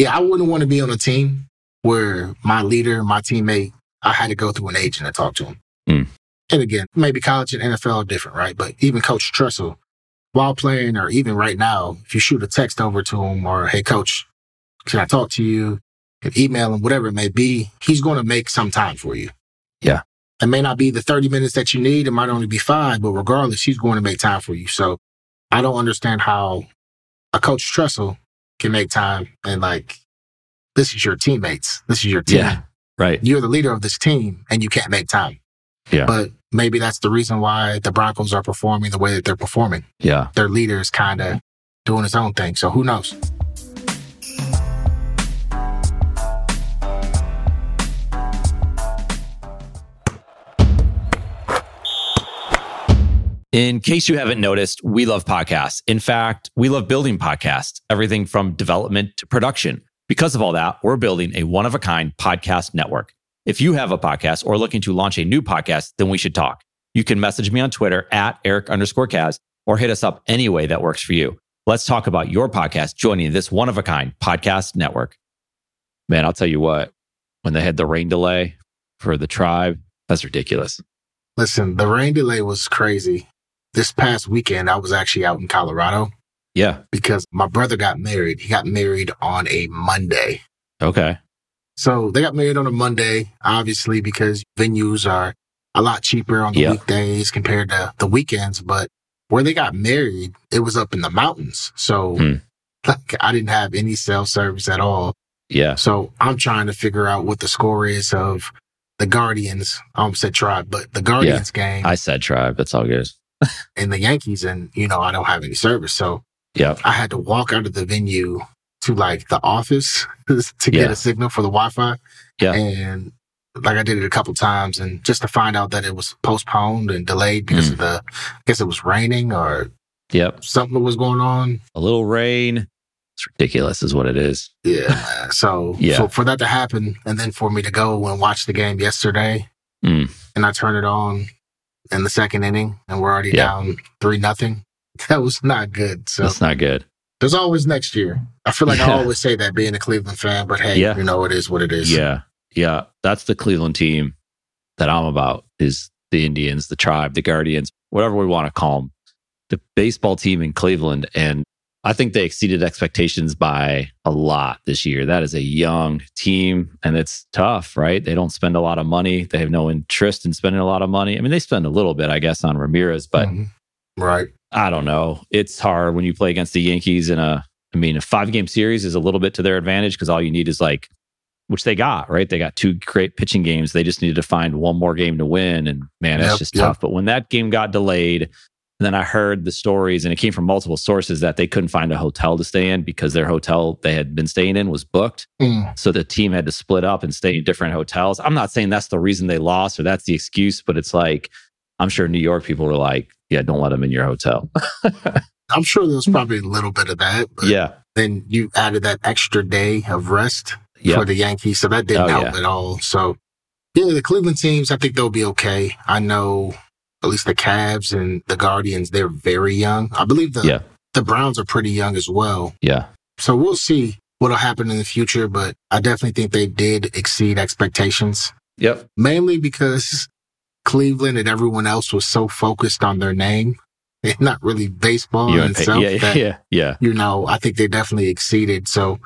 Yeah, I wouldn't want to be on a team where my leader, my teammate, I had to go through an agent to talk to him. Mm. And again, maybe college and NFL are different, right? But even Coach Tressel, while playing, or even right now, if you shoot a text over to him or, hey, coach, can I talk to you? Email him, whatever it may be, he's going to make some time for you. Yeah. It may not be the 30 minutes that you need. It might only be five, but regardless, he's going to make time for you. So I don't understand how a coach Tressel can make time and like, this is your teammates. This is your team. Yeah. Right. You're the leader of this team and you can't make time. Yeah. But maybe that's the reason why the Broncos are performing the way that they're performing. Yeah. Their leader is kind of doing his own thing. So who knows? In case you haven't noticed, we love podcasts. In fact, we love building podcasts, everything from development to production. Because of all that, we're building a one of a kind podcast network. If you have a podcast or looking to launch a new podcast, then we should talk. You can message me on Twitter at Eric underscore Kaz or hit us up any way that works for you. Let's talk about your podcast joining this one of a kind podcast network. Man, I'll tell you what, when they had the rain delay for the tribe, that's ridiculous. Listen, the rain delay was crazy. This past weekend, I was actually out in Colorado Yeah. because my brother got married. He got married on a Monday. Okay. So they got married on a Monday, obviously, because venues are a lot cheaper on the Yeah. weekdays compared to the weekends. But where they got married, it was up in the mountains. So Hmm. like, I didn't have any cell service at all. Yeah. So I'm trying to figure out what the score is of the Guardians. I almost said tribe, but the Guardians game I said tribe. That's all good. And the Yankees. And, you know, I don't have any service. So yeah, I had to walk out of the venue to like the office to get Yeah. a signal for the Wi-Fi. Yeah. And like I did it a couple times and just to find out that it was postponed and delayed because Mm. of the, I guess it was raining or Yep. something was going on. A little rain. It's ridiculous, is what it is. Yeah. So, Yeah. so for that to happen and then for me to go and watch the game yesterday Mm. and I turn it on in the second inning and we're already Yeah. down three nothing. That was not good. So That's not good. there's always next year. I feel like I always say that being a Cleveland fan, but hey, Yeah. you know, it is what it is. Yeah. Yeah. That's the Cleveland team that I'm about is the Indians, the tribe, the Guardians, whatever we want to call them. The baseball team in Cleveland. And I think they exceeded expectations by a lot this year. That is a young team and it's tough, right? They don't spend a lot of money. They have no interest in spending a lot of money. I mean, they spend a little bit, I guess, on Ramirez, but Mhm. right. I don't know. It's hard when you play against the Yankees in a, I mean, a five game series is a little bit to their advantage because all you need is like, which they got, right? They got two great pitching games. They just needed to find one more game to win. And man, that's Yep, just yep. tough. But when that game got delayed, and then I heard the stories, and it came from multiple sources that they couldn't find a hotel to stay in because their hotel they had been staying in was booked. Mm. So the team had to split up and stay in different hotels. I'm not saying that's the reason they lost or that's the excuse, but it's like, I'm sure New York people were like, yeah, don't let them in your hotel. I'm sure there was probably a little bit of that, but yeah. then you added that extra day of rest Yeah. for the Yankees, so that didn't Oh, help yeah. at all. So, yeah, the Cleveland teams, I think they'll be okay. I know at least the Cavs and the Guardians, they're very young. I believe the Yeah. the Browns are pretty young as well. Yeah. So we'll see what'll happen in the future, but I definitely think they did exceed expectations. Yep. mainly because Cleveland and everyone else was so focused on their name and not really baseball You in and Pey- itself yeah, that, yeah, yeah. you know, I think they definitely exceeded. So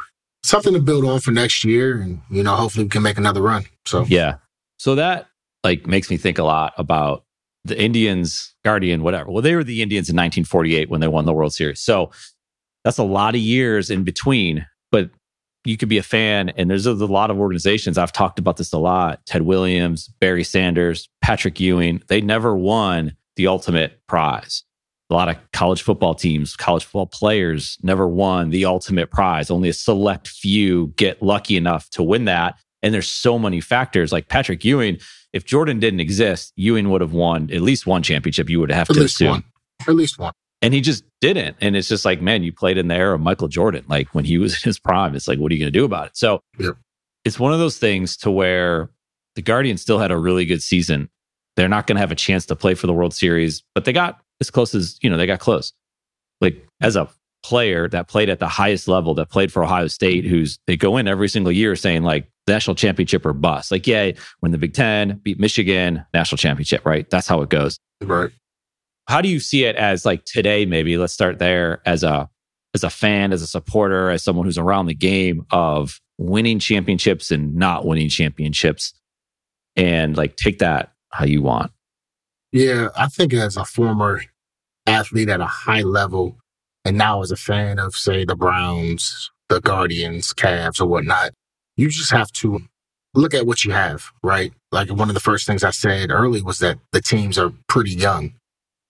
something to build on for next year and, you know, hopefully we can make another run. So Yeah. So that like makes me think a lot about the Indians, Guardian, whatever. Well, they were the Indians in 1948 when they won the World Series. So that's a lot of years in between, but you could be a fan and there's a lot of organizations. I've talked about this a lot. Ted Williams, Barry Sanders, Patrick Ewing, they never won the ultimate prize. A lot of college football teams, college football players never won the ultimate prize. Only a select few get lucky enough to win that. And there's so many factors like Patrick Ewing. If Jordan didn't exist, Ewing would have won at least one championship. You would have at to least assume. one. At least one. And he just didn't. And it's just like, man, you played in the era of Michael Jordan. Like when he was in his prime, it's like, what are you going to do about it? So Yep. it's one of those things to where the Guardians still had a really good season. They're not going to have a chance to play for the World Series, but they got as close as, you know, they got close. Like as a player that played at the highest level, that played for Ohio State, who's they go in every single year saying like national championship or bust. Like, yeah, we're the Big Ten, beat Michigan, national championship, right? That's how it goes. Right. How do you see it as like today? Maybe let's start there as a as a fan, as a supporter, as someone who's around the game of winning championships and not winning championships, and like take that how you want. Yeah, I think as a former athlete at a high level, and now as a fan of, say, the Browns, the Guardians, Cavs, or whatnot, you just have to look at what you have, right? Like one of the first things I said early was that the teams are pretty young,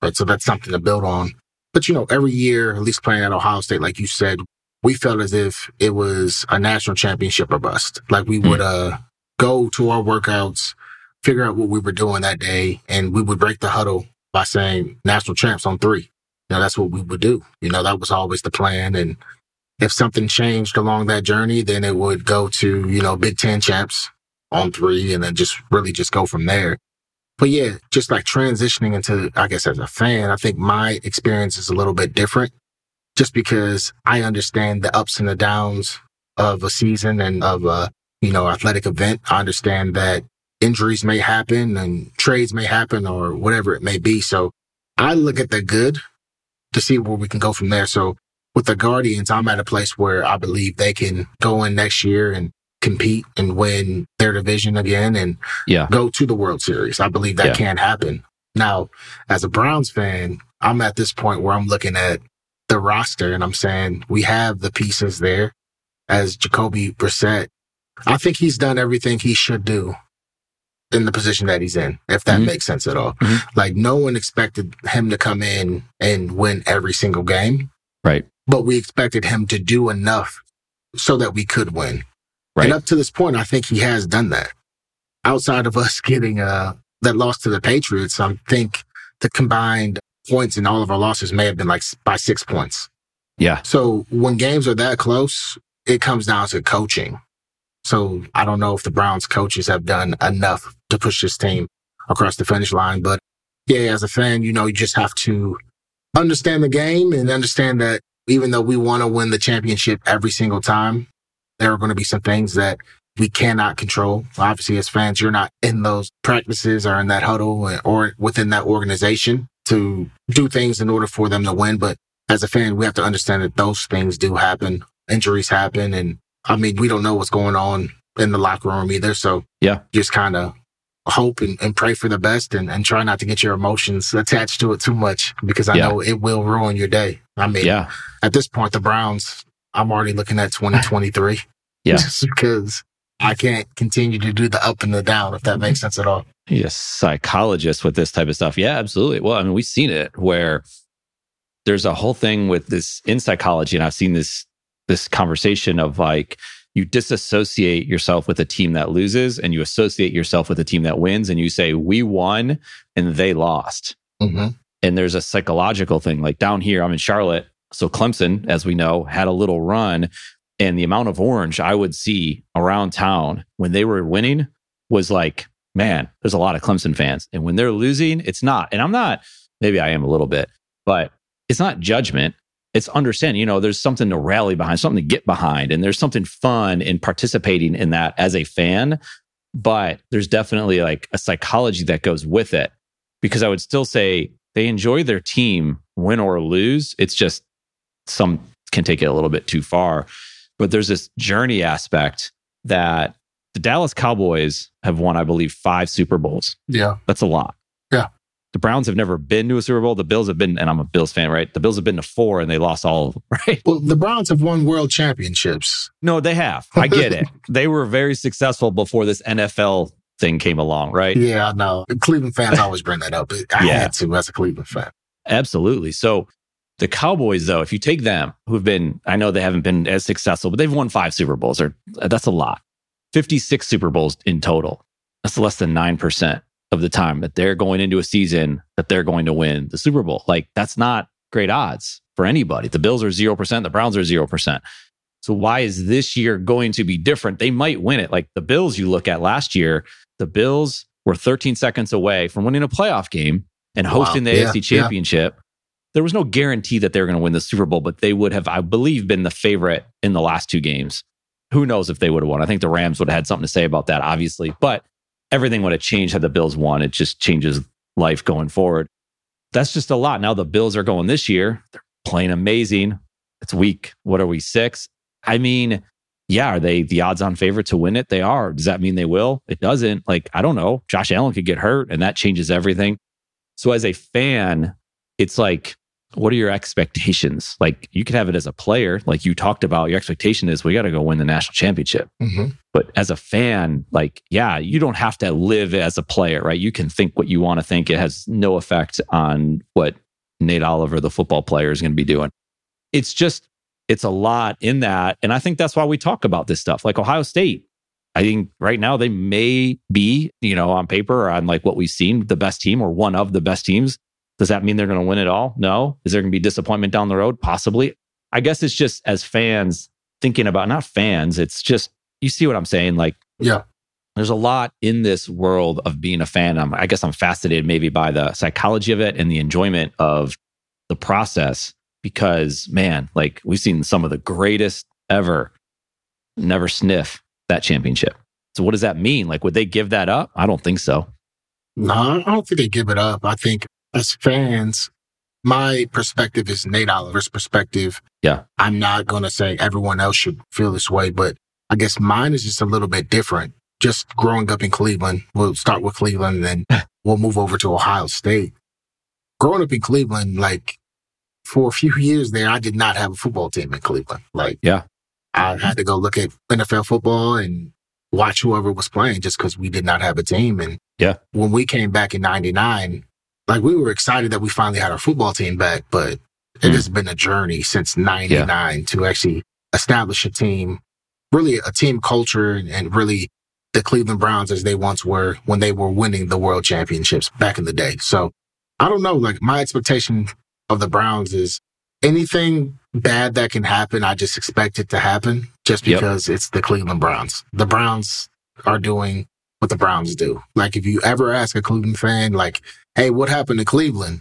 right? So that's something to build on. But, you know, every year, at least playing at Ohio State, like you said, we felt as if it was a national championship or bust. Like we would, uh, go to our workouts, figure out what we were doing that day, and we would break the huddle by saying national champs on three. Know, that's what we would do. You know, that was always the plan. And if something changed along that journey, then it would go to, you know, Big Ten champs on three and then just really just go from there. But yeah, just like transitioning into, I guess, as a fan, I think my experience is a little bit different just because I understand the ups and the downs of a season and of a, you know, athletic event. I understand that injuries may happen and trades may happen or whatever it may be. So I look at the good to see where we can go from there. So with the Guardians, I'm at a place where I believe they can go in next year and compete and win their division again and yeah. go to the World Series. I believe that yeah. can happen. Now, as a Browns fan, I'm at this point where I'm looking at the roster and I'm saying we have the pieces there as Jacoby Brissett. I think he's done everything he should do in the position that he's in, if that mm-hmm. makes sense at all. Mm-hmm. Like no one expected him to come in and win every single game. Right. But we expected him to do enough so that we could win. Right. And up to this point, I think he has done that. Outside of us getting uh that loss to the Patriots, I think the combined points in all of our losses may have been like by six points. Yeah. So when games are that close, it comes down to coaching. So I don't know if the Browns coaches have done enough to push this team across the finish line. But yeah, as a fan, you know, you just have to understand the game and understand that even though we want to win the championship every single time, there are going to be some things that we cannot control. Obviously, as fans, you're not in those practices or in that huddle or within that organization to do things in order for them to win. But as a fan, we have to understand that those things do happen. Injuries happen and I mean, we don't know what's going on in the locker room either. So yeah, just kind of hope and, and, pray for the best and, and try not to get your emotions attached to it too much because I yeah. know it will ruin your day. I mean, yeah. at this point, the Browns, I'm already looking at 2023. yeah. Because I can't continue to do the up and the down, if that makes sense at all. Yes, psychologist with this type of stuff. Yeah, absolutely. Well, I mean, we've seen it where there's a whole thing with this in psychology, and I've seen this this conversation of like you disassociate yourself with a team that loses and you associate yourself with a team that wins and you say we won and they lost. Mm-hmm. and there's a psychological thing like down here i'm in charlotte so clemson as we know had a little run and the amount of orange i would see around town when they were winning was like man there's a lot of clemson fans. And when they're losing it's not. And i'm not maybe i am a little bit but it's not judgment it's understanding, you know, there's something to rally behind, something to get behind, and there's something fun in participating in that as a fan. But there's definitely like a psychology that goes with it because I would still say they enjoy their team win or lose. It's just some can take it a little bit too far. But there's this journey aspect that the Dallas Cowboys have won, I believe, five Super Bowls. Yeah. That's a lot. Yeah. The Browns have never been to a Super Bowl. The Bills have been, and I'm a Bills fan, right? The Bills have been to four and they lost all of them, right? Well, the Browns have won world championships. No, they have. I get it. they were very successful before this NFL thing came along, right? Yeah, I know. Cleveland fans always bring that up. I yeah. had to as a Cleveland fan. Absolutely. So the Cowboys, though, if you take them, who've been, I know they haven't been as successful, but they've won five Super Bowls, or uh, that's a lot. 56 Super Bowls in total. That's less than 9% of the time that they're going into a season that they're going to win the Super Bowl. Like that's not great odds for anybody. The Bills are 0%, the Browns are 0%. So why is this year going to be different? They might win it. Like the Bills you look at last year, the Bills were 13 seconds away from winning a playoff game and hosting wow. the yeah, AFC championship. Yeah. there was no guarantee that they were going to win the Super Bowl, but they would have, I believe, been the favorite in the last two games. Who knows if they would have won? I think the Rams would have had something to say about that, obviously, but everything would have changed had the Bills won. It just changes life going forward. That's just a lot. Now the Bills are going this year. They're playing amazing. It's week. What are we, six? I mean, yeah, are they the odds on favorite to win it? They are. Does that mean they will? It doesn't. Like, I don't know. Josh Allen could get hurt and that changes everything. So as a fan, it's like, what are your expectations? Like, you could have it as a player, like you talked about. Your expectation is we got to go win the national championship. Mm-hmm. But as a fan, like, yeah, you don't have to live as a player, right? You can think what you want to think. It has no effect on what Nate Oliver, the football player, is going to be doing. It's just, it's a lot in that. And I think that's why we talk about this stuff. Like Ohio State, I think right now they may be, you know, on paper or on like what we've seen, the best team or one of the best teams. Does that mean they're going to win it all? No. Is there going to be disappointment down the road? Possibly. I guess it's just as fans thinking about not fans, it's just you see what I'm saying? Like, Yeah. there's a lot in this world of being a fan. I'm, I guess I'm fascinated maybe by the psychology of it and the enjoyment of the process because, man, like we've seen some of the greatest ever never sniff that championship. So, what does that mean? Like, would they give that up? I don't think so. No, I don't think they give it up. I think as fans, my perspective is Nate Oliver's perspective. Yeah. I'm not going to say everyone else should feel this way, but I guess mine is just a little bit different. Just growing up in Cleveland, we'll start with Cleveland and then we'll move over to Ohio State. Growing up in Cleveland, like for a few years there, I did not have a football team in Cleveland. Like, Yeah. I had to go look at NFL football and watch whoever was playing just because we did not have a team. And Yeah. when we came back in 99, like we were excited that we finally had our football team back, but it Mm. has been a journey since 99 to actually establish a team, really a team culture and, really the Cleveland Browns as they once were when they were winning the world championships back in the day. So I don't know, like my expectation of the Browns is anything bad that can happen, I just expect it to happen just Yep. because it's the Cleveland Browns. The Browns are doing what the Browns do. Like if you ever ask a Cleveland fan, like, hey, what happened to Cleveland?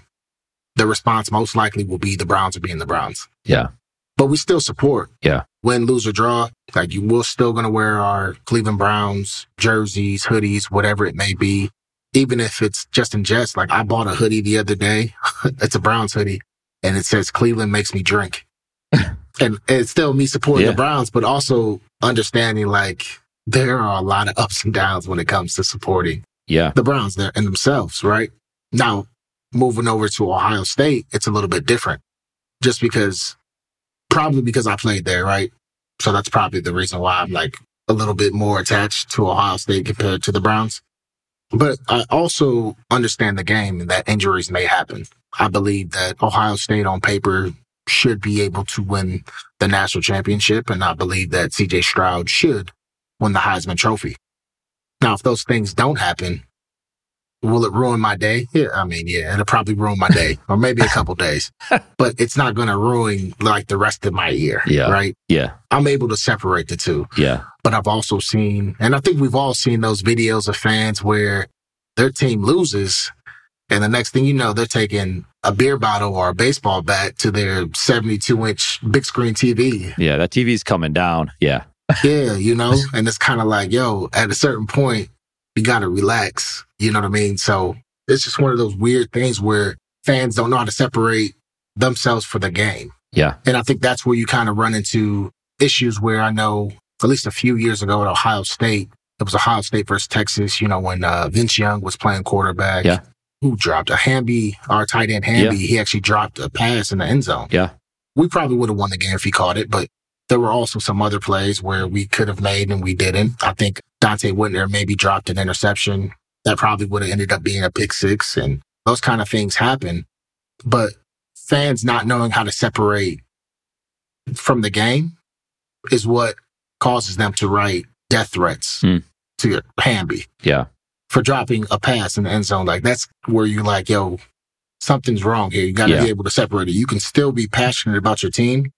The response most likely will be the Browns are being the Browns. Yeah. But we still support. Yeah. Win, lose, or draw. Like you will still gonna wear our Cleveland Browns jerseys, hoodies, whatever it may be. Even if it's just in jest. Like I bought a hoodie the other day. it's a Browns hoodie and it says Cleveland makes me drink. and it's still me supporting Yeah. the Browns, but also understanding like there are a lot of ups and downs when it comes to supporting Yeah. the Browns there in themselves, right? Now, moving over to Ohio State, it's a little bit different just because, probably because I played there, right? So that's probably the reason why I'm like a little bit more attached to Ohio State compared to the Browns. But I also understand the game and that injuries may happen. I believe that Ohio State on paper should be able to win the national championship. And I believe that CJ Stroud should win the Heisman Trophy. Now, if those things don't happen, will it ruin my day? Yeah, I mean, yeah, it'll probably ruin my day or maybe a couple days, but it's not going to ruin like the rest of my year. Yeah. Right. Yeah. I'm able to separate the two, Yeah. but I've also seen, and I think we've all seen those videos of fans where their team loses and the next thing you know, they're taking a beer bottle or a baseball bat to their 72 inch big screen TV Yeah. That TV's coming down. Yeah. Yeah, you know, and it's kind of like, yo, at a certain point, you got to relax. You know what I mean? So it's just one of those weird things where fans don't know how to separate themselves for the game. Yeah. And I think that's where you kind of run into issues where I know at least a few years ago at Ohio State, it was Ohio State versus Texas, you know, when uh, Vince Young was playing quarterback. Yeah. Who dropped a Hamby, our tight end Hamby, he actually dropped a pass in the end zone. Yeah. We probably would have won the game if he caught it, but there were also some other plays where we could have made and we didn't. I think Donte Whitner maybe dropped an interception that probably would have ended up being a pick six and those kind of things happen. But fans not knowing how to separate from the game is what causes them to write death threats Hmm. to Hamby Yeah. for dropping a pass in the end zone. Like that's where you're like, yo, something's wrong here. You got to Yeah. be able to separate it. You can still be passionate about your team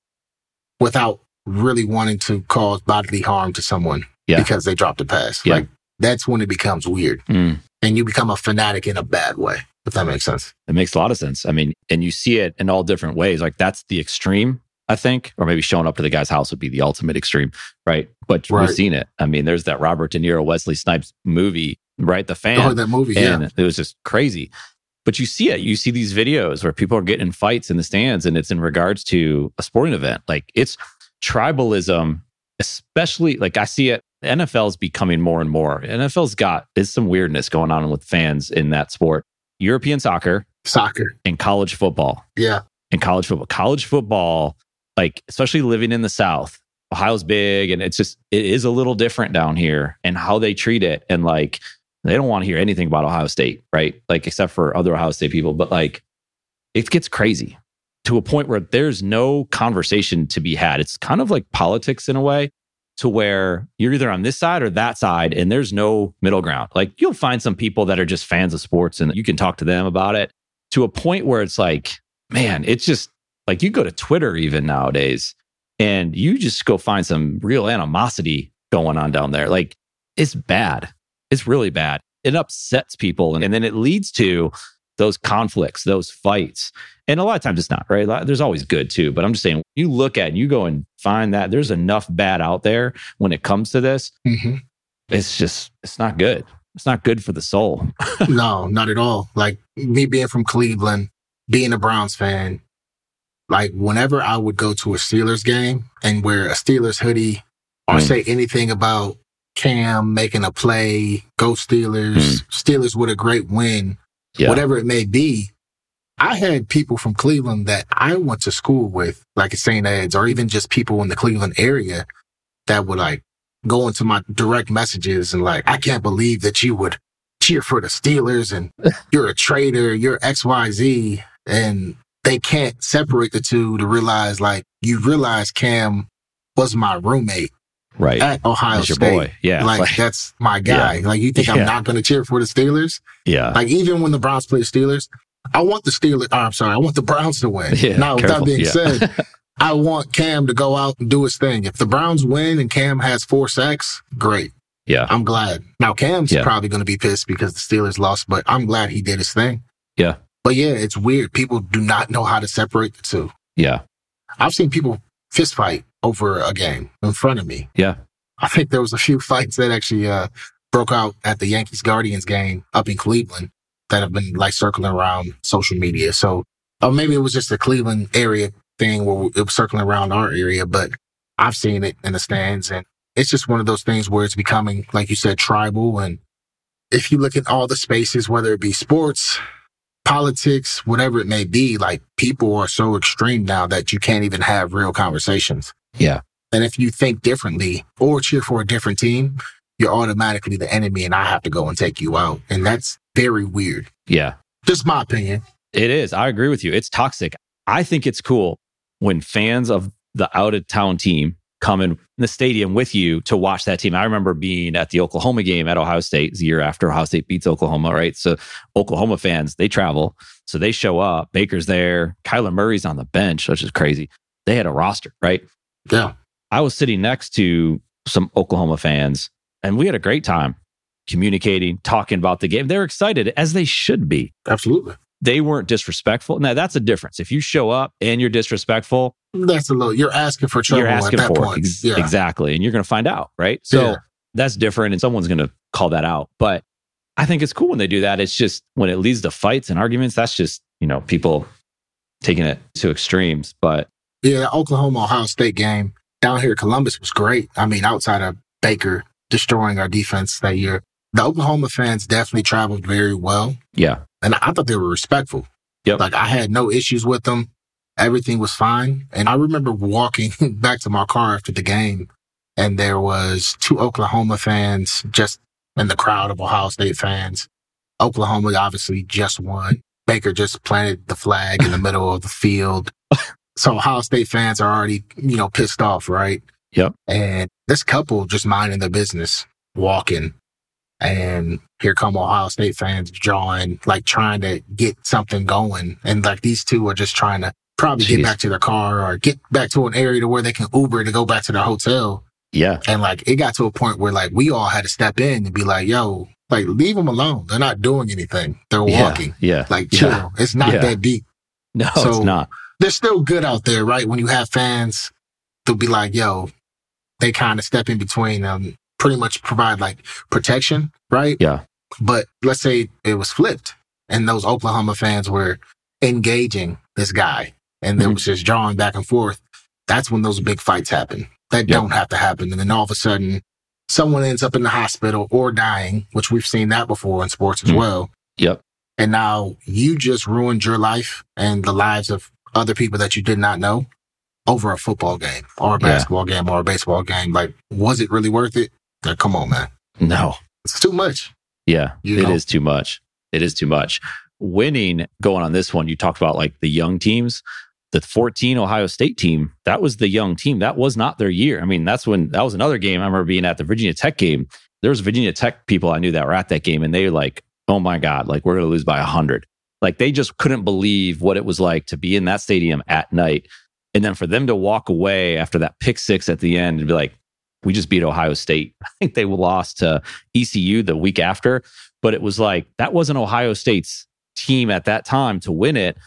without really wanting to cause bodily harm to someone Yeah. because they dropped a pass. Yeah. Like that's when it becomes weird Mm. and you become a fanatic in a bad way. if that makes sense. It makes a lot of sense. I mean, and you see it in all different ways. Like that's the extreme, I think, or maybe showing up to the guy's house would be the ultimate extreme, right? But Right. we've seen it. I mean, there's that Robert De Niro, Wesley Snipes movie, right? The fan. oh, that movie, and yeah. it was just crazy. But you see it. You see these videos where people are getting fights in the stands, and it's in regards to a sporting event. Like it's tribalism, especially like I see it. NFL is becoming more and more. NFL's got is some weirdness going on with fans in that sport. European soccer Soccer. and college football Yeah. and college football. College football, like especially living in the South, Ohio's big, and it's just it is a little different down here and how they treat it. And like they don't want to hear anything about Ohio State, right? Like except for other Ohio State people, but like it gets crazy to a point where there's no conversation to be had. It's kind of like politics in a way. To where you're either on this side or that side, and there's no middle ground. Like you'll find some people that are just fans of sports and you can talk to them about it to a point where it's like, man, it's just like you go to Twitter even nowadays and you just go find some real animosity going on down there. Like it's bad. It's really bad. It upsets people. And, and then it leads to those conflicts, those fights. And a lot of times it's not, right? There's always good too. But I'm just saying, you look at and you go and find that there's enough bad out there when it comes to this. hmm It's just, it's not good. It's not good for the soul. no, not at all. Like me being from Cleveland, being a Browns fan, like whenever I would go to a Steelers game and wear a Steelers hoodie or Mm. say anything about Cam making a play, go Steelers, Steelers with a great win, Yeah. whatever it may be. I had people from Cleveland that I went to school with, like at St. Ed's, or even just people in the Cleveland area that would like go into my direct messages and like, I can't believe that you would cheer for the Steelers and you're a traitor, you're XYZ. And they can't separate the two to realize like, you realize Cam was my roommate Right. at Ohio your State. boy. Yeah. Like, Like, that's my guy. Like you think Yeah. I'm not going to cheer for the Steelers? yeah. Like even when the Browns play the Steelers, I want the Steelers. oh, uh, I'm sorry, I want the Browns to win. Yeah, now, with that being Yeah. said, I want Cam to go out and do his thing. If the Browns win and Cam has four sacks, great. Yeah. I'm glad. Now Cam's Yeah. probably going to be pissed because the Steelers lost, but I'm glad he did his thing. Yeah. But yeah, it's weird. People do not know how to separate the two. Yeah. I've seen people fist fight over a game in front of me. Yeah. I think there was a few fights that actually uh, broke out at the Yankees Guardians game up in Cleveland that have been like circling around social media. So, or maybe it was just a Cleveland area thing where it was circling around our area, but I've seen it in the stands and it's just one of those things where it's becoming, like you said, tribal. And if you look at all the spaces, whether it be sports, politics, whatever it may be, like people are so extreme now that you can't even have real conversations. Yeah. And if you think differently or cheer for a different team, you're automatically the enemy and I have to go and take you out. And that's very weird. Yeah. Just my opinion. It is. I agree with you. It's toxic. I think it's cool when fans of the out of town team come in the stadium with you to watch that team. I remember being at the Oklahoma game at Ohio State the year after Ohio State beats Oklahoma, right? So Oklahoma fans, they travel. So they show up. Baker's there. Kyler Murray's on the bench, which is crazy. They had a roster, right? Yeah. I was sitting next to some Oklahoma fans and we had a great time communicating, talking about the game. They're excited as they should be Absolutely. they weren't disrespectful. Now that's a difference. If you show up and you're disrespectful, That's a little, you're asking for trouble you're asking at that for point. Ex- yeah. exactly, and you're going to find out, right? So Yeah. that's different, and someone's going to call that out. But I think it's cool when they do that. It's just when it leads to fights and arguments. That's just you know people taking it to extremes. But Yeah. The Oklahoma Ohio State game down here, Columbus was great. I mean, outside of Baker destroying our defense that year, the Oklahoma fans definitely traveled very well. yeah, And I thought they were respectful. Yep. Like I had no issues with them. Everything was fine. And I remember walking back to my car after the game and there was two Oklahoma fans just in the crowd of Ohio State fans. Oklahoma obviously just won. Baker just planted the flag in the middle of the field. So Ohio State fans are already, you know, pissed off, right? Yep. And this couple just minding their business, walking. And here come Ohio State fans drawing, like trying to get something going. And like these two are just trying to probably Jeez. get back to their car or get back to an area to where they can Uber to go back to their hotel. yeah, And like it got to a point where like we all had to step in and be like, yo, Like, leave them alone. They're not doing anything. They're Yeah, walking. Yeah. Like, chill. Yeah. It's not Yeah. that deep. No, So- it's not. They're still good out there, right? When you have fans, they'll be like, yo, they kind of step in between them, pretty much provide like protection, right? Yeah. But let's say it was flipped and those Oklahoma fans were engaging this guy and there Mhm. was just drawing back and forth. That's when those big fights happen. That don't have to happen. And then all of a sudden, someone ends up in the hospital or dying, which we've seen that before in sports as Mhm. well. Yep. And now you just ruined your life and the lives of other people that you did not know over a football game or a Yeah. basketball game or a baseball game. Like, was it really worth it? Like, come on, man. No. It's too much. Yeah, You it know? is too much. It is too much. Winning, going on this one, you talked about like the young teams. The 14 Ohio State team, that was the young team. That was not their year. I mean, that's when that was another game. I remember being at the Virginia Tech game. There was Virginia Tech people I knew that were at that game, and they were like, "Oh my god, like we're going to lose by hundred." Like they just couldn't believe what it was like to be in that stadium at night, and then for them to walk away after that pick six at the end and be like, "We just beat Ohio State." I think they lost to ECU the week after, but it was like that wasn't Ohio State's team at that time to win it.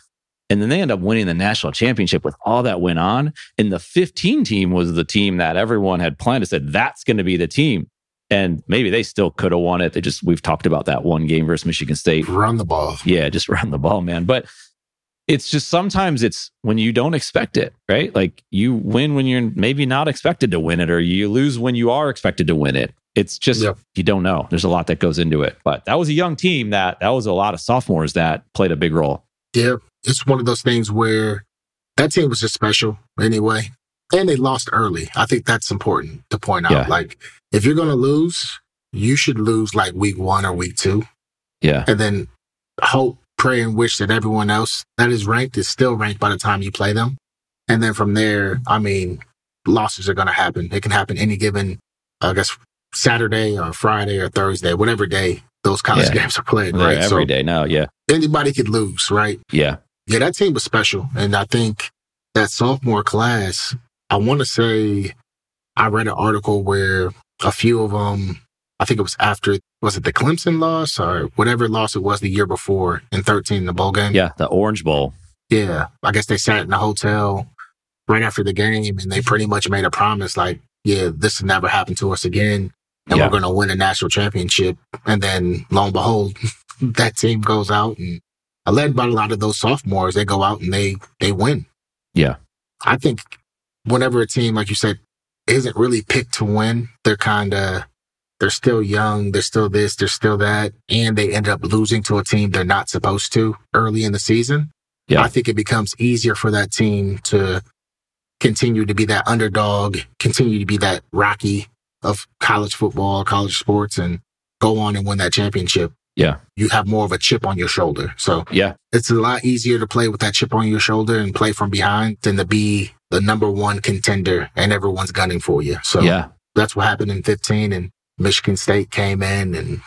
And then they end up winning the national championship with all that went on. And the 15 team was the team that everyone had planned to said that's going to be the team. And maybe they still could have won it. They just we've talked about that one game versus Michigan State. Run the ball. Yeah, just run the ball, man. But it's just sometimes it's when you don't expect it, right? Like you win when you're maybe not expected to win it, or you lose when you are expected to win it. It's just Yep. you don't know. There's a lot that goes into it. But that was a young team that that was a lot of sophomores that played a big role. Yeah. It's one of those things where that team was just special anyway. And they lost early. I think that's important to point out. Yeah. Like, if you're going to lose, you should lose like week one or week two. Yeah. and then hope, pray, and wish that everyone else that is ranked is still ranked by the time you play them. And then from there, I mean, losses are going to happen. It can happen any given, I guess, Saturday or Friday or Thursday, whatever day those college Yeah. games are played, They're right? every day now. Yeah. anybody could lose, right? Yeah. Yeah, that team was special. And I think that sophomore class, I want to say I read an article where a few of them, I think it was after, was it the Clemson loss or whatever loss it was the year before in 13 the bowl game? Yeah. The Orange Bowl. Yeah. I guess they sat in the hotel right after the game and they pretty much made a promise like, yeah, this will never happen to us again. And Yeah. we're going to win a national championship. And then lo and behold, that team goes out and uh, led by a lot of those sophomores, they go out and they, they win. Yeah. I think whenever a team, like you said, isn't really picked to win, they're kind of, they're still young, they're still this, they're still that, and they end up losing to a team they're not supposed to early in the season. Yeah. I think it becomes easier for that team to continue to be that underdog, continue to be that Rocky of college football, college sports, and go on and win that championship. Yeah. You have more of a chip on your shoulder. So Yeah. it's a lot easier to play with that chip on your shoulder and play from behind than to be the number one contender and everyone's gunning for you. So Yeah. that's what happened in 15 and Michigan State came in and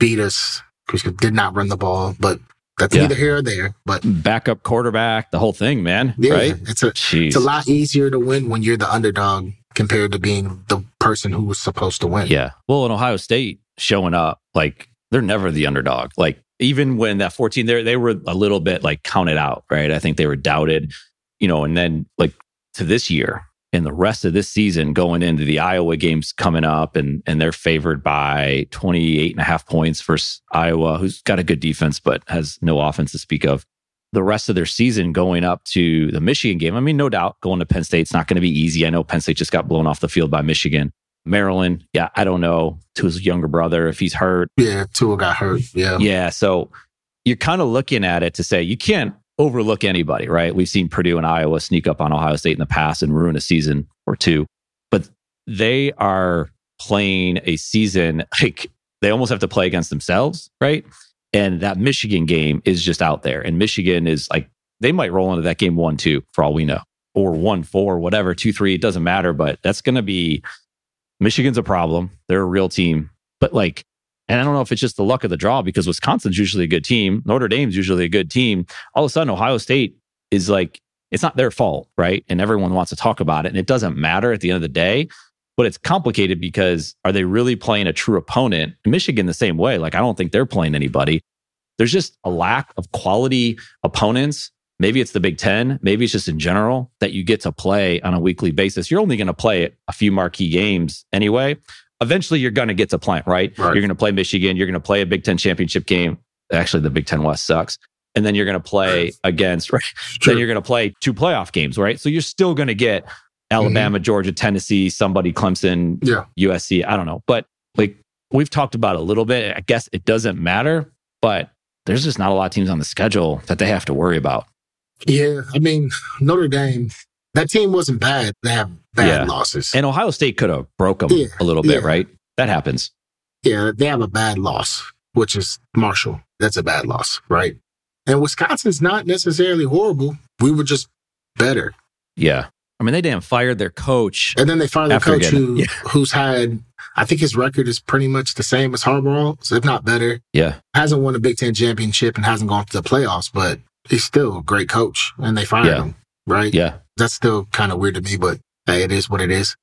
beat us because we did not run the ball, but that's Yeah. neither here or there. But Backup quarterback, the whole thing, man. yeah, Right. it's a, Jeez. it's a lot easier to win when you're the underdog compared to being the person who was supposed to win. Yeah. Well, in Ohio State showing up, like they're never the underdog. Like even when that 14 there, they were a little bit like counted out, right? I think they were doubted, you know, and then like to this year and the rest of this season going into the Iowa games coming up and and they're favored by 28 and a half points versus Iowa, who's got a good defense but has no offense to speak of. The rest of their season going up to the Michigan game. I mean, no doubt going to Penn State's not going to be easy. I know Penn State just got blown off the field by Michigan. Maryland, yeah, I don't know Tua's younger brother if he's hurt. Yeah, Tua got hurt. Yeah. Yeah, so you're kind of looking at it to say you can't overlook anybody, right? We've seen Purdue and Iowa sneak up on Ohio State in the past and ruin a season or two, but they are playing a season like they almost have to play against themselves, right? And that Michigan game is just out there, and Michigan is like they might roll into that game one two for all we know, or one four, whatever, two three, it doesn't matter, but that's going to be Michigan's a problem. They're a real team, but like and I don't know if it's just the luck of the draw because Wisconsin's usually a good team. Notre Dame's usually a good team. All of a sudden, Ohio State is like, it's not their fault, right? And everyone wants to talk about it. And it doesn't matter at the end of the day. But it's complicated because are they really playing a true opponent? Michigan, the same way. Like, I don't think they're playing anybody. There's just a lack of quality opponents. Maybe it's the Big Ten. Maybe it's just in general that you get to play on a weekly basis. You're only going to play a few marquee games anyway. Eventually, you're going to get to play, right? Right. You're going to play Michigan. You're going to play a Big Ten championship game. Actually, the Big Ten West sucks. And then you're going to play against, right? Then you're going to play two playoff games, right? So you're still going to get Alabama, mm-hmm. Georgia, Tennessee, somebody, Clemson, yeah. USC. I don't know. But like we've talked about a little bit. I guess it doesn't matter, but there's just not a lot of teams on the schedule that they have to worry about. Yeah. I mean, Notre Dame, that team wasn't bad. They have bad Yeah. losses. And Ohio State could have broke them Yeah, a little bit, yeah. right? That happens. yeah, they have a bad loss, which is Marshall. That's a bad loss, right? And Wisconsin's not necessarily horrible. We were just better. Yeah. I mean, they damn fired their coach. And then they fired the coach getting- who, yeah. who's had, I think his record is pretty much the same as Harbaugh, if not better. Yeah. Hasn't won a Big Ten championship and hasn't gone to the playoffs, but he's still a great coach. And they fired Yeah. him, right? Yeah. That's still kind of weird to me, but hey, it is what it is.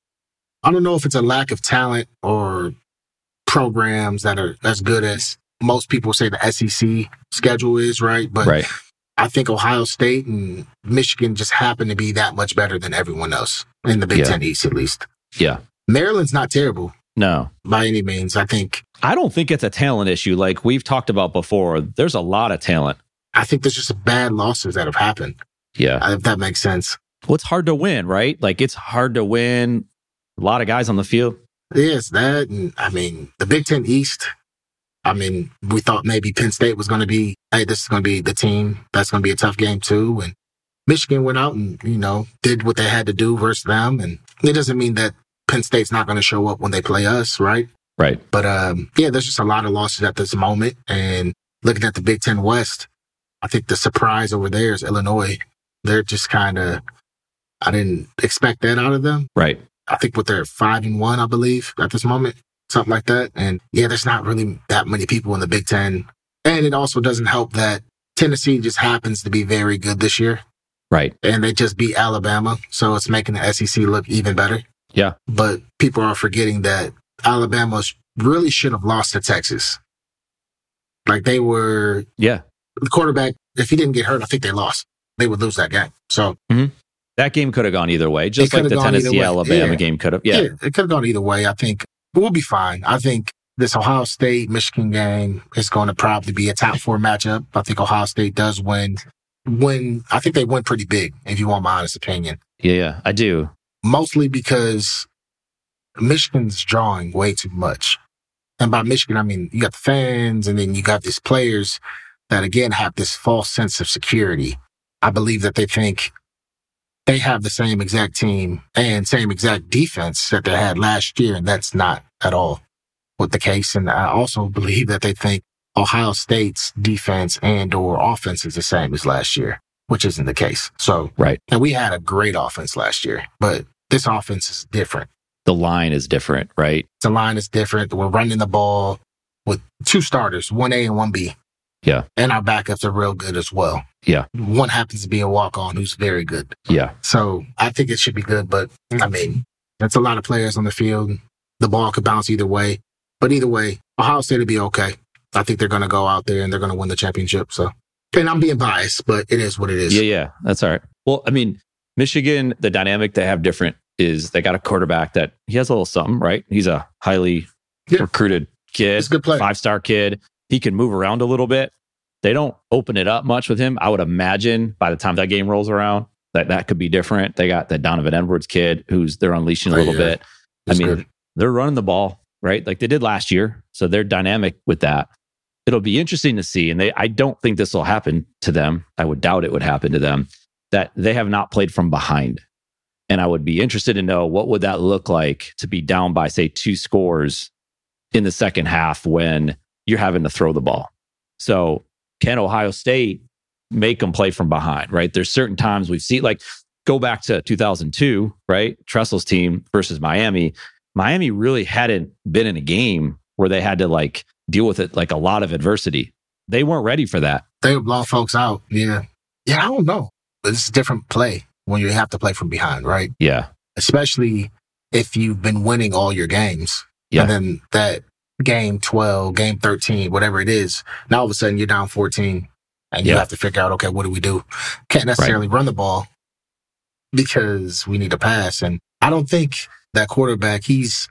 I don't know if it's a lack of talent or programs that are as good as most people say the SEC schedule is, right? But Right. I think Ohio State and Michigan just happen to be that much better than everyone else in the Big Yeah. Ten East, at least. Yeah. Maryland's not terrible No. by any means. I think I don't think it's a talent issue like we've talked about before. There's a lot of talent. I think there's just bad losses that have happened. Yeah. If that makes sense. Well, it's hard to win, right? Like it's hard to win. A lot of guys on the field. Yes, that and I mean the Big Ten East. I mean, we thought maybe Penn State was going to be, hey, this is going to be the team that's going to be a tough game too. And Michigan went out and you know did what they had to do versus them. And it doesn't mean that Penn State's not going to show up when they play us, right? Right. But um, yeah, there's just a lot of losses at this moment. And looking at the Big Ten West, I think the surprise over there is Illinois. They're just kind of, I didn't expect that out of them. Right. I think what they're five and one, I believe, at this moment, something like that. And yeah, there's not really that many people in the Big Ten. And it also doesn't help that Tennessee just happens to be very good this year. Right. And they just beat Alabama. So it's making the SEC look even better. Yeah. But people are forgetting that Alabama really should have lost to Texas. Like they were Yeah. The quarterback, if he didn't get hurt, I think they lost. They would lose that game. So mm-hmm. That game could have gone either way, just like the have gone either Tennessee. Alabama Yeah. game could have. Yeah. it could have gone either way. I think we'll be fine. I think this Ohio State Michigan game is going to probably be a top four matchup. I think Ohio State does win. Win, I think they win pretty big, if you want my honest opinion. Yeah. Yeah. I do. Mostly because Michigan's drawing way too much. And by Michigan, I mean you got the fans and then you got these players that again have this false sense of security. I believe that they think they have the same exact team and same exact defense that they had last year, and that's not at all what the case. And I also believe that they think Ohio State's defense and or offense is the same as last year, which isn't the case. So, Right. and we had a great offense last year, but this offense is different. The line is different, right? The line is different. We're running the ball with two starters, one A and one B. Yeah. And our backups are real good as well. Yeah. One happens to be a walk on who's very good. Yeah. So I think it should be good, but I mean, that's a lot of players on the field. The ball could bounce either way. But either way, Ohio State will be okay. I think they're going to go out there and they're going to win the championship. So, and I'm being biased, but it is what it is. Yeah. Yeah. That's all right. Well, I mean, Michigan, the dynamic they have different is they got a quarterback that he has a little something, right? He's a highly Yeah. recruited kid, He's a good player. five star kid. He can move around a little bit. They don't open it up much with him. I would imagine by the time that game rolls around, that that could be different. They got that Donovan Edwards kid who's they're unleashing a Oh, little yeah. bit. I mean, good. they're running the ball, right? Like they did last year. So they're dynamic with that. It'll be interesting to see. And they I don't think this will happen to them. I would doubt it would happen to them that they have not played from behind. And I would be interested to know what would that look like to be down by, say, two scores in the second half when you're having to throw the ball. So can Ohio State make them play from behind, right? There's certain times we've seen, like go back to 2002, right? Tressel's team versus Miami. Miami really hadn't been in a game where they had to like deal with it like a lot of adversity. They weren't ready for that. They would blow folks out. Yeah. Yeah, I don't know. It's a different play when you have to play from behind, right? Yeah. Especially if you've been winning all your games. Yeah. And then that game 12, game 13, whatever it is, now all of a sudden you're down 14 and you Yeah. have to figure out, okay, what do we do? Can't necessarily run the ball because we need to pass. And I don't think that quarterback, he's,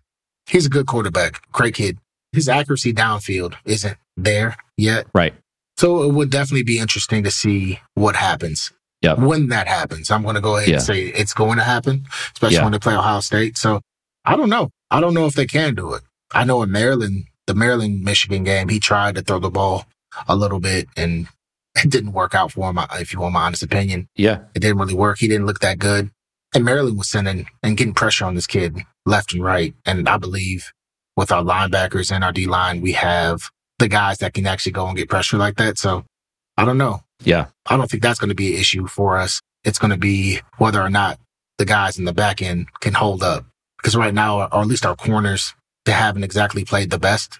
he's a good quarterback, great kid. His accuracy downfield isn't there yet. Right. So it would definitely be interesting to see what happens. Yep. When that happens, I'm going to go ahead Yeah. and say it's going to happen, especially Yeah. when they play Ohio State. So I don't know. I don't know if they can do it. I know in Maryland, the Maryland Michigan game, he tried to throw the ball a little bit and it didn't work out for him. Uh, if you want my honest opinion, Yeah. it didn't really work. He didn't look that good. And Maryland was sending and getting pressure on this kid left and right. And I believe with our linebackers and our D line, we have the guys that can actually go and get pressure like that. So I don't know. Yeah. I don't think that's going to be an issue for us. It's going to be whether or not the guys in the back end can hold up. Because right now, or at least our corners, they haven't exactly played the best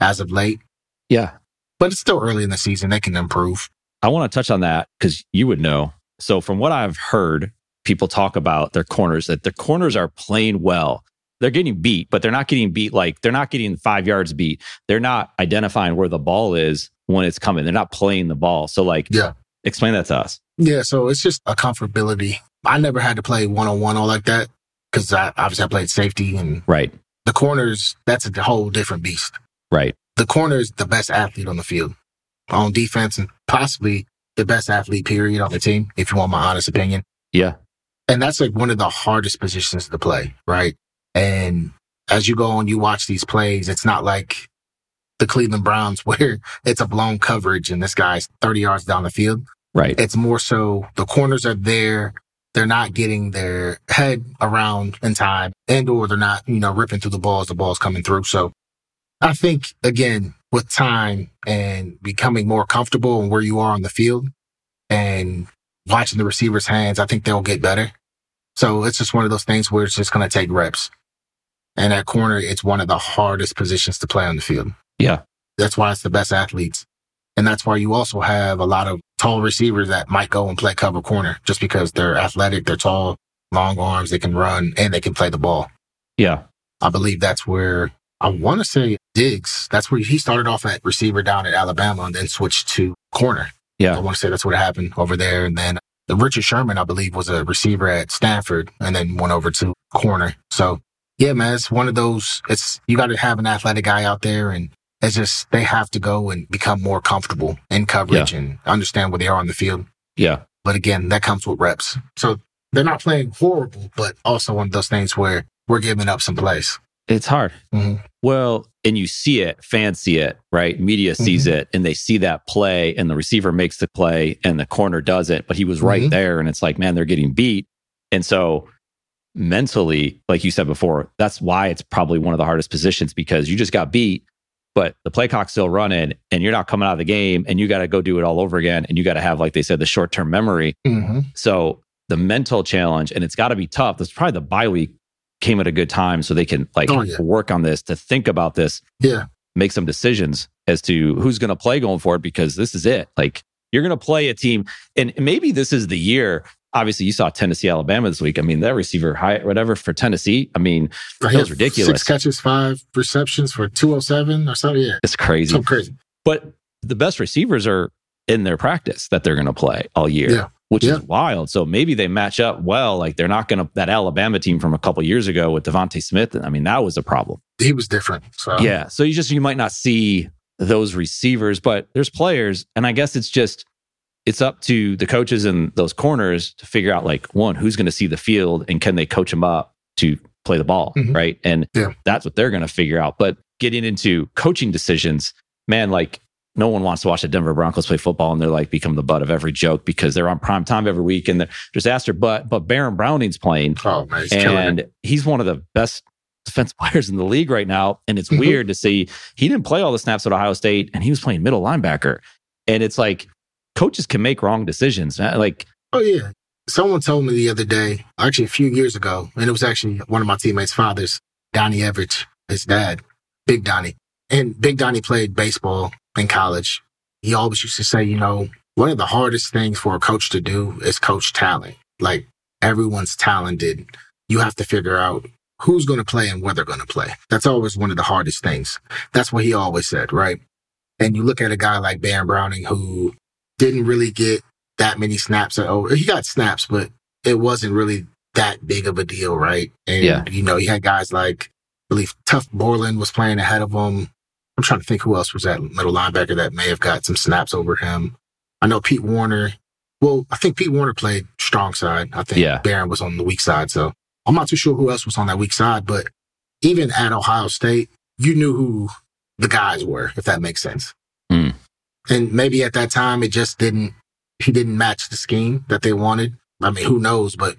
as of late. Yeah. But it's still early in the season. They can improve. I want to touch on that because you would know. So, from what I've heard, people talk about their corners, that their corners are playing well. They're getting beat, but they're not getting beat like they're not getting five yards beat. They're not identifying where the ball is when it's coming. They're not playing the ball. So, like, Yeah. explain that to us. Yeah, so it's just a comfortability. I never had to play one on one or like that because I obviously I played safety and Right. The corners. That's a whole different beast. Right. The corner is the best athlete on the field, on defense, and possibly the best athlete period on the team. If you want my honest opinion, Yeah. and that's like one of the hardest positions to play, right? And as you go on, you watch these plays. It's not like the Cleveland Browns where it's a blown coverage and this guy's 30 yards down the field. Right. It's more so the corners are there. They're not getting their head around in time and or they're not, you know, ripping through the balls, as the ball's coming through. So I think again, with time and becoming more comfortable in where you are on the field and watching the receiver's hands, I think they'll get better. So it's just one of those things where it's just going to take reps. And at corner, it's one of the hardest positions to play on the field. Yeah. That's why it's the best athletes. And that's why you also have a lot of tall receivers that might go and play cover corner just because they're athletic, they're tall, long arms, they can run, and they can play the ball. Yeah. I believe that's where I want to say Diggs, that's where he started off at receiver down at Alabama and then switched to corner. Yeah. I want to say that's what happened over there. And then the Richard Sherman, I believe, was a receiver at Stanford and then went over to corner. So yeah, man, it's one of those, it's, you got to have an athletic guy out there and it's just, they have to go and become more comfortable in coverage and understand where they are on the field. Yeah. But again, that comes with reps. So they're not playing horrible, but also one of those things where we're giving up some plays. It's hard. Mhm. Well, and you see it, fans see it, right? Media sees Mm-hmm. it and they see that play and the receiver makes the play and the corner does it, but he was right Mhm. there. And it's like, man, they're getting beat. And so mentally, like you said before, that's why it's probably one of the hardest positions because you just got beat, but the play clock's still running and you're not coming out of the game and you got to go do it all over again. And you got to have, like they said, the short term memory. Mm-hmm. So the mental challenge, and it's got to be tough. That's probably the bye week came at a good time so they can like Oh, yeah. work on this to think about this, Yeah. make some decisions as to who's going to play going forward because this is it. Like you're going to play a team, and maybe this is the year. Obviously, you saw Tennessee, Alabama this week. I mean, that receiver Hyatt, whatever for Tennessee. I mean, Right That was ridiculous. Six catches, five receptions for 207 or something. Yeah. it's crazy. So crazy. But the best receivers are in their practice that they're going to play all year, Yeah. which Yeah. is wild. So maybe they match up well. Like they're not going to that Alabama team from a couple years ago with DeVonta Smith. I mean, that was a problem. He was different. So Yeah. So you just you might not see those receivers, but there's players, and I guess it's just it's up to the coaches and those corners to figure out like one who's going to see the field and can they coach them up to play the ball, Mhm. right? And Yeah. that's what they're going to figure out. But getting into coaching decisions, man, like no one wants to watch the Denver Broncos play football and they're like become the butt of every joke because they're on prime time every week and they're disaster. But but Baron Browning's playing Oh man, he's and he's one of the best defense players in the league right now. And it's Mhm. weird to see he didn't play all the snaps at Ohio State and he was playing middle linebacker. And it's like coaches can make wrong decisions. Uh, like, Oh yeah. Someone told me the other day, actually a few years ago, and it was actually one of my teammates' fathers, Donnie Evege, his dad, Big Donnie. And Big Donnie played baseball in college. He always used to say, you know, one of the hardest things for a coach to do is coach talent. Like everyone's talented. You have to figure out who's going to play and where they're going to play. That's always one of the hardest things. That's what he always said, right? And you look at a guy like Baron Browning who didn't really get that many snaps. Oh, he got snaps, but it wasn't really that big of a deal, right? And, Yeah. you know, you had guys like, I believe Tuf Borland was playing ahead of him. I'm trying to think who else was that middle linebacker that may have got some snaps over him. I know Pete Werner. Well, I think Pete Werner played strong side. I think Yeah. Baron was on the weak side. So I'm not too sure who else was on that weak side, but even at Ohio State, you knew who the guys were, if that makes sense. Hmm. And maybe at that time, it just didn't, he didn't match the scheme that they wanted. I mean, who knows? But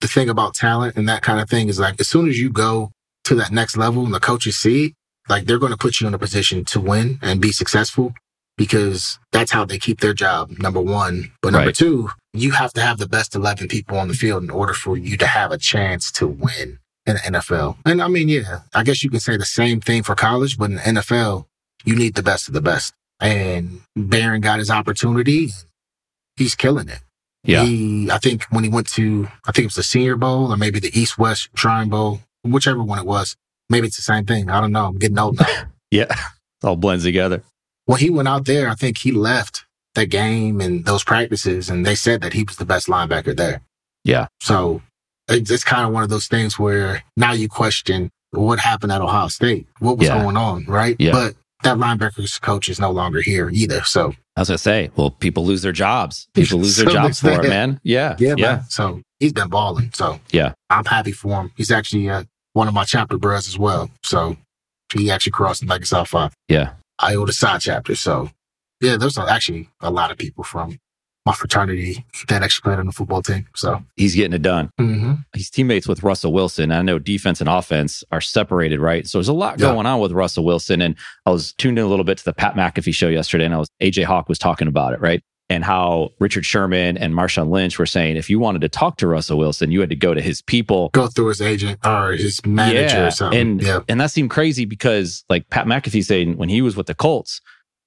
the thing about talent and that kind of thing is like, as soon as you go to that next level and the coaches see it, like they're going to put you in a position to win and be successful because that's how they keep their job, number one. But number Right. two, you have to have the best 11 people on the field in order for you to have a chance to win in the NFL. And I mean, yeah, I guess you can say the same thing for college, but in the NFL, you need the best of the best. And Baron got his opportunity. He's killing it. Yeah. He, I think when he went to, I think it was the Senior Bowl or maybe the East West Shrine Bowl, whichever one it was. Maybe it's the same thing. I don't know. I'm getting old now. Yeah. It all blends together. when he went out there, I think he left that game and those practices, and they said that he was the best linebacker there. Yeah. So it's, it's kind of one of those things where now you question what happened at Ohio State, what was Yeah. going on, right? Yeah. But that linebackers coach is no longer here either. So I was gonna say, well, people lose their jobs. People lose their So jobs for it, man. Yeah. yeah, Yeah. man. So he's been balling. So Yeah. I'm happy for him. He's actually uh, one of my chapter bros as well. So he actually crossed the Mega South Five. Yeah. Iota side chapter. So yeah, there's actually a lot of people from my fraternity that actually played on the football team. So He's getting it done. mhm. He's teammates with Russell Wilson. I know defense and offense are separated, right? So there's a lot Yeah. going on with Russell Wilson. And I was tuned in a little bit to the Pat McAfee show yesterday, and I was AJ Hawk was talking about it, right? And how Richard Sherman and Marshawn Lynch were saying if you wanted to talk to Russell Wilson, you had to go to his people. go through his agent or his manager Yeah, or something. And yeah. and that seemed crazy because like Pat McAfee saying when he was with the Colts,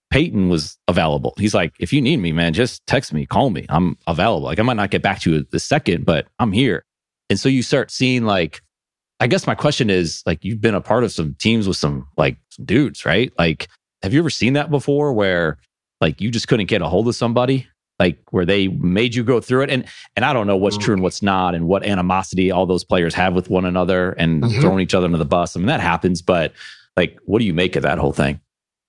Peyton was available. He's like, if you need me, man, just text me, call me. I'm available. Like I might not get back to you the second, but I'm here. And so you start seeing like, I guess my question is like, you've been a part of some teams with some like some dudes, right? Like, have you ever seen that before where like you just couldn't get a hold of somebody? Like where they made you go through it, and and I don't know what's true and what's not, and what animosity all those players have with one another, and Mhm. throwing each other under the bus. I mean that happens, but like, what do you make of that whole thing?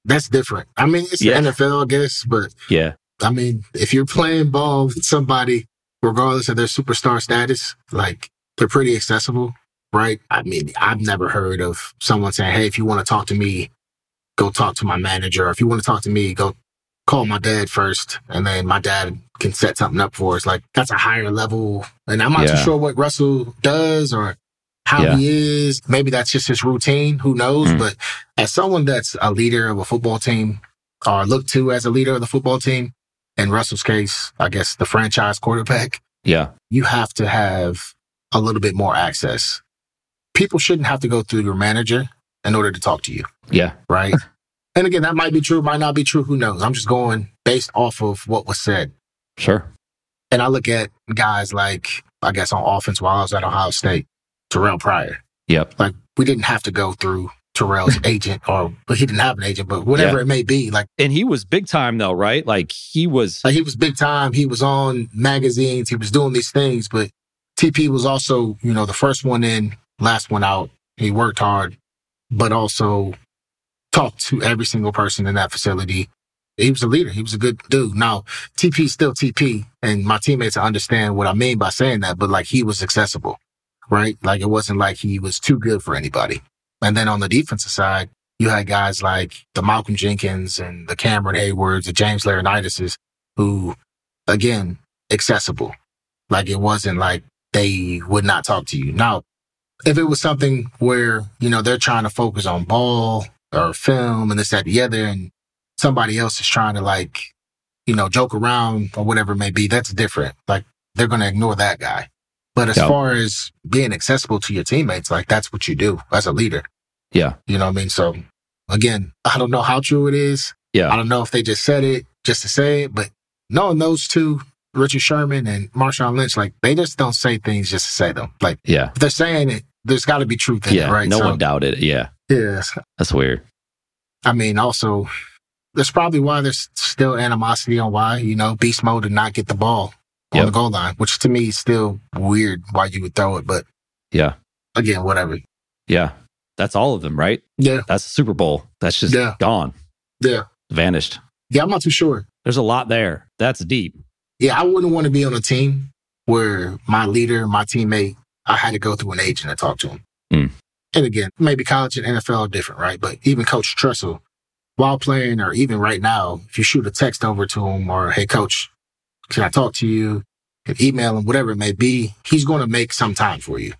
That's different. I mean, it's Yeah. the NFL, I guess, but Yeah, I mean, if you're playing ball with somebody, regardless of their superstar status, like they're pretty accessible, right? I mean, I've never heard of someone saying, Hey, if you want to talk to me, go talk to my manager. Or if you want to talk to me, go call my dad first. And then my dad can set something up for us. Like that's a higher level. And I'm not too sure what Russell does or how Yeah. he is. Maybe that's just his routine. Who knows? Mm. But as someone that's a leader of a football team or looked to as a leader of the football team, in Russell's case, I guess the franchise quarterback, yeah, you have to have a little bit more access. People shouldn't have to go through your manager in order to talk to you, yeah, right? and again, that might be true, might not be true. Who knows? I'm just going based off of what was said. sure, And I look at guys like, I guess on offense while I was at Ohio State, Terrell Pryor. yep, Like we didn't have to go through Terrell's agent or but he didn't have an agent, but whatever Yeah. it may be. Like, and he was big time though, right? Like he was, like he was big time. He was on magazines. He was doing these things, but TP was also, you know, the first one in, last one out. He worked hard, but also talked to every single person in that facility. He was a leader. He was a good dude. Now, TP is still TP, and my teammates understand what I mean by saying that, but like he was accessible, right? Like it wasn't like he was too good for anybody. And then on the defensive side, you had guys like the Malcolm Jenkins and the Cameron Heywards, the James Laurinaitis, who, again, accessible. Like it wasn't like they would not talk to you. Now, if it was something where, you know, they're trying to focus on ball or film and this, that, the other, and somebody else is trying to like, you know, joke around or whatever it may be, that's different. Like they're going to ignore that guy. But as Yeah. far as being accessible to your teammates, like that's what you do as a leader. yeah, You know what I mean? So again, I don't know how true it is. Yeah. I don't know if they just said it just to say it, but knowing those two, Richard Sherman and Marshawn Lynch, like they just don't say things just to say them. Like yeah, if they're saying it, there's got to be truth in yeah, it, right? no So, one doubted it. Yeah, Yeah. that's weird. I mean, also, that's probably why there's still animosity on why, you know, beast mode did not get the ball on Yep. the goal line, which to me is still weird why you would throw it. But Yeah, again, whatever. yeah, that's all of them, right? Yeah. That's the Super Bowl. That's just Yeah. gone, Yeah. vanished. Yeah. I'm not too sure. There's a lot there. That's deep. Yeah. I wouldn't want to be on a team where my leader, my teammate, I had to go through an agent to talk to him. Mm. And again, maybe college and NFL are different, right? But even Coach Tressel, while playing or even right now, if you shoot a text over to him or, hey, coach, can I talk to you? Can email him, whatever it may be, he's going to make some time for you.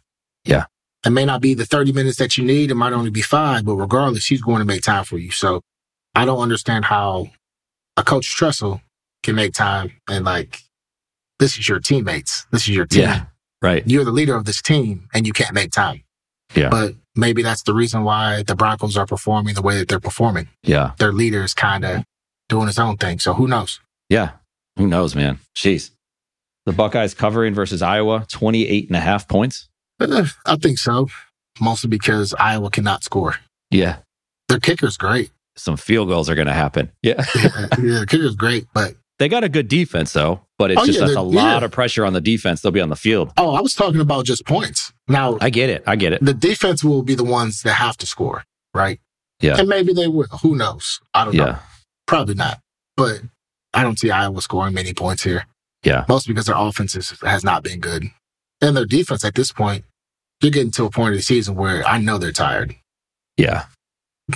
Yeah. It may not be the 30 minutes that you need. It might only be five, but regardless, he's going to make time for you. So I don't understand how a coach Tressel can make time and like, this is your teammates. This is your team. Yeah. Right. You're the leader of this team and you can't make time. Yeah. But maybe that's the reason why the Broncos are performing the way that they're performing. Yeah. Their leader is kind of doing his own thing. So who knows? Yeah. Who knows, man? Jeez. The Buckeyes covering versus Iowa, 28 and a half points. Eh, I think so. Mostly because Iowa cannot score. Yeah. Their kicker's great. Some field goals are going to happen. Yeah. yeah, their kicker's great, but They got a good defense, though, but it's Oh, just yeah, that's a lot yeah. of pressure on the defense. They'll be on the field. oh, I was talking about just points. Now, I get it. I get it. the defense will be the ones that have to score, right? Yeah. And maybe they will. Who knows? I don't know. Probably not. But I don't see Iowa scoring many points here. Yeah. Mostly because their offense is, has not been good. And their defense at this point, you're getting to a point of the season where I know they're tired. Yeah.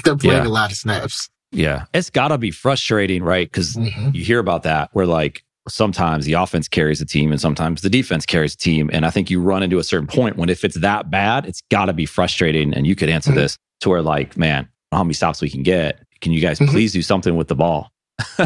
They're playing Yeah. a lot of snaps. Yeah. It's got to be frustrating, right? Because Mhm. you hear about that where like sometimes the offense carries a team and sometimes the defense carries a team. And I think you run into a certain point when if it's that bad, it's got to be frustrating. And you could answer Mhm. this to where like, man, how many stops we can get? Can you guys Mhm. please do something with the ball?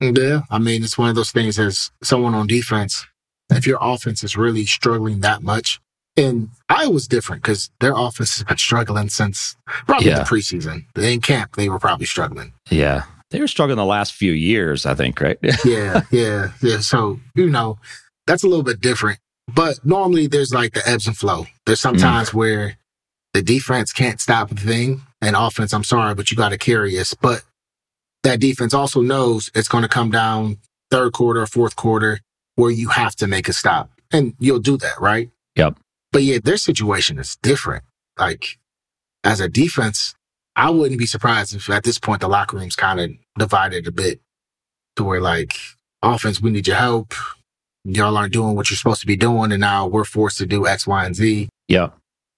Yeah. I mean, it's one of those things as someone on defense, if your offense is really struggling that much, and Iowa's different because their offense has been struggling since probably Yeah. the preseason. They in camp, they were probably struggling. Yeah. They were struggling the last few years, I think, right? yeah, yeah, yeah. So, you know, that's a little bit different. But normally there's like the ebbs and flow. There's sometimes Mm. where the defense can't stop a thing and offense, I'm sorry, but you got to carry us. But that defense also knows it's going to come down third quarter or fourth quarter where you have to make a stop and you'll do that, right? Yep. But yeah, their situation is different. Like as a defense, I wouldn't be surprised if at this point the locker room's kind of divided a bit to where like offense, we need your help. Y'all aren't doing what you're supposed to be doing, and now we're forced to do X, Y, and Z. yeah.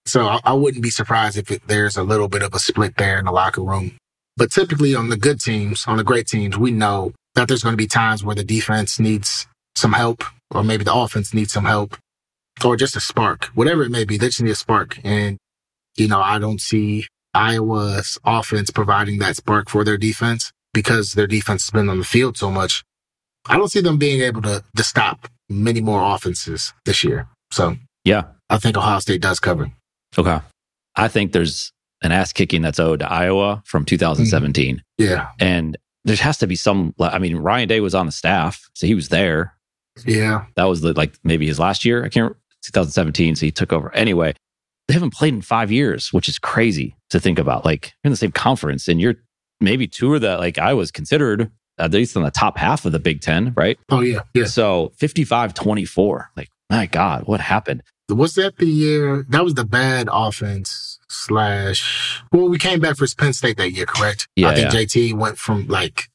So I, I wouldn't be surprised if it, there's a little bit of a split there in the locker room. But typically on the good teams, on the great teams, we know that there's going to be times where the defense needs some help, or maybe the offense needs some help, or just a spark, whatever it may be. They just need a spark. And, you know, I don't see Iowa's offense providing that spark for their defense because their defense has been on the field so much. I don't see them being able to, to stop many more offenses this year. So Yeah. I think Ohio State does cover. Okay. I think there's an ass kicking that's owed to Iowa from 2017. Mm-hmm. Yeah. And there has to be some, I mean, Ryan Day was on the staff, so he was there. Yeah. That was the, like maybe his last year. I can't, remember, 2017. So he took over. Anyway, they haven't played in five years, which is crazy to think about. Like you're in the same conference and you're maybe two of the, like I was considered at least in the top half of the Big Ten, right? Oh, yeah. Yeah. So 55 24. Like, my God, what happened? Was that the year? That was the bad offense slash. Well, we came back for Penn State that year, correct? Yeah, I think yeah. JT went from like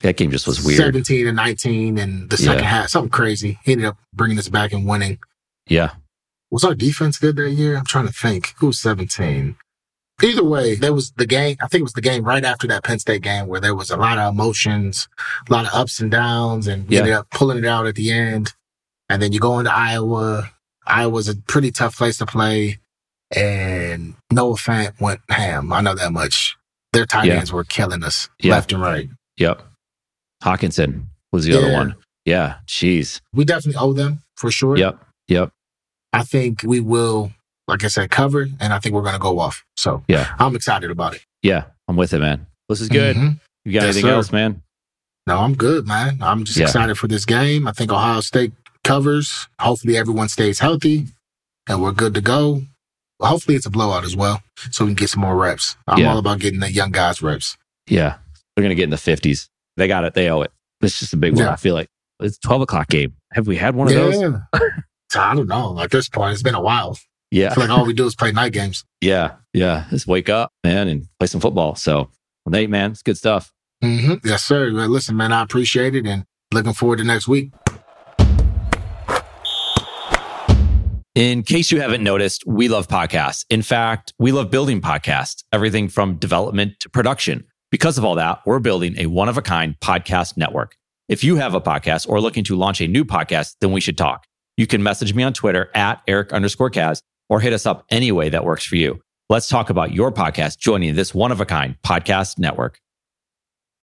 That game just was weird. 17 and 19 and the second Yeah. half, something crazy. He ended up bringing us back and winning. Yeah. Was our defense good that year? I'm trying to think. Who was 17? Either way, there was the game. I think it was the game right after that Penn State game where there was a lot of emotions, a lot of ups and downs, and we Yeah. ended up pulling it out at the end. And then you go into Iowa. Iowa's a pretty tough place to play. And Noah Fant went ham. I know that much. Their tight Yeah. ends were killing us Yeah. left and right. Yep. Hockenson was the other one. Yeah. Jeez. We definitely owe them for sure. Yep. Yep. I think we will, like I said, cover, and I think we're going to go off. So Yeah. I'm excited about it. Yeah. I'm with it, man. This is good. Mhm. You got Yes, anything sir. else, man? No, I'm good, man. I'm just Yeah. excited for this game. I think Ohio State covers. Hopefully, everyone stays healthy and we're good to go. Hopefully it's a blowout as well, so we can get some more reps. I'm Yeah. all about getting the young guys reps. Yeah. They're to get in the 50s. They got it. They owe it. It's just a big one. Yeah. I feel like it's 12 o'clock game. Have we had one of those? Yeah. So I don't know. At this point, it's been a while. I Yeah. feel like all we do is play night games. Yeah. Yeah. Just wake up, man, and play some football. So, Nate, man, it's good stuff. Mm-hmm. Yes, sir. Listen, man, I appreciate it and looking forward to next week. In case you haven't noticed, we love podcasts. In fact, we love building podcasts, everything from development to production. Because of all that, we're building a one of a kind podcast network. If you have a podcast or looking to launch a new podcast, then we should talk. You can message me on Twitter at Eric underscore Kaz or hit us up any way that works for you. Let's talk about your podcast joining this one of a kind podcast network.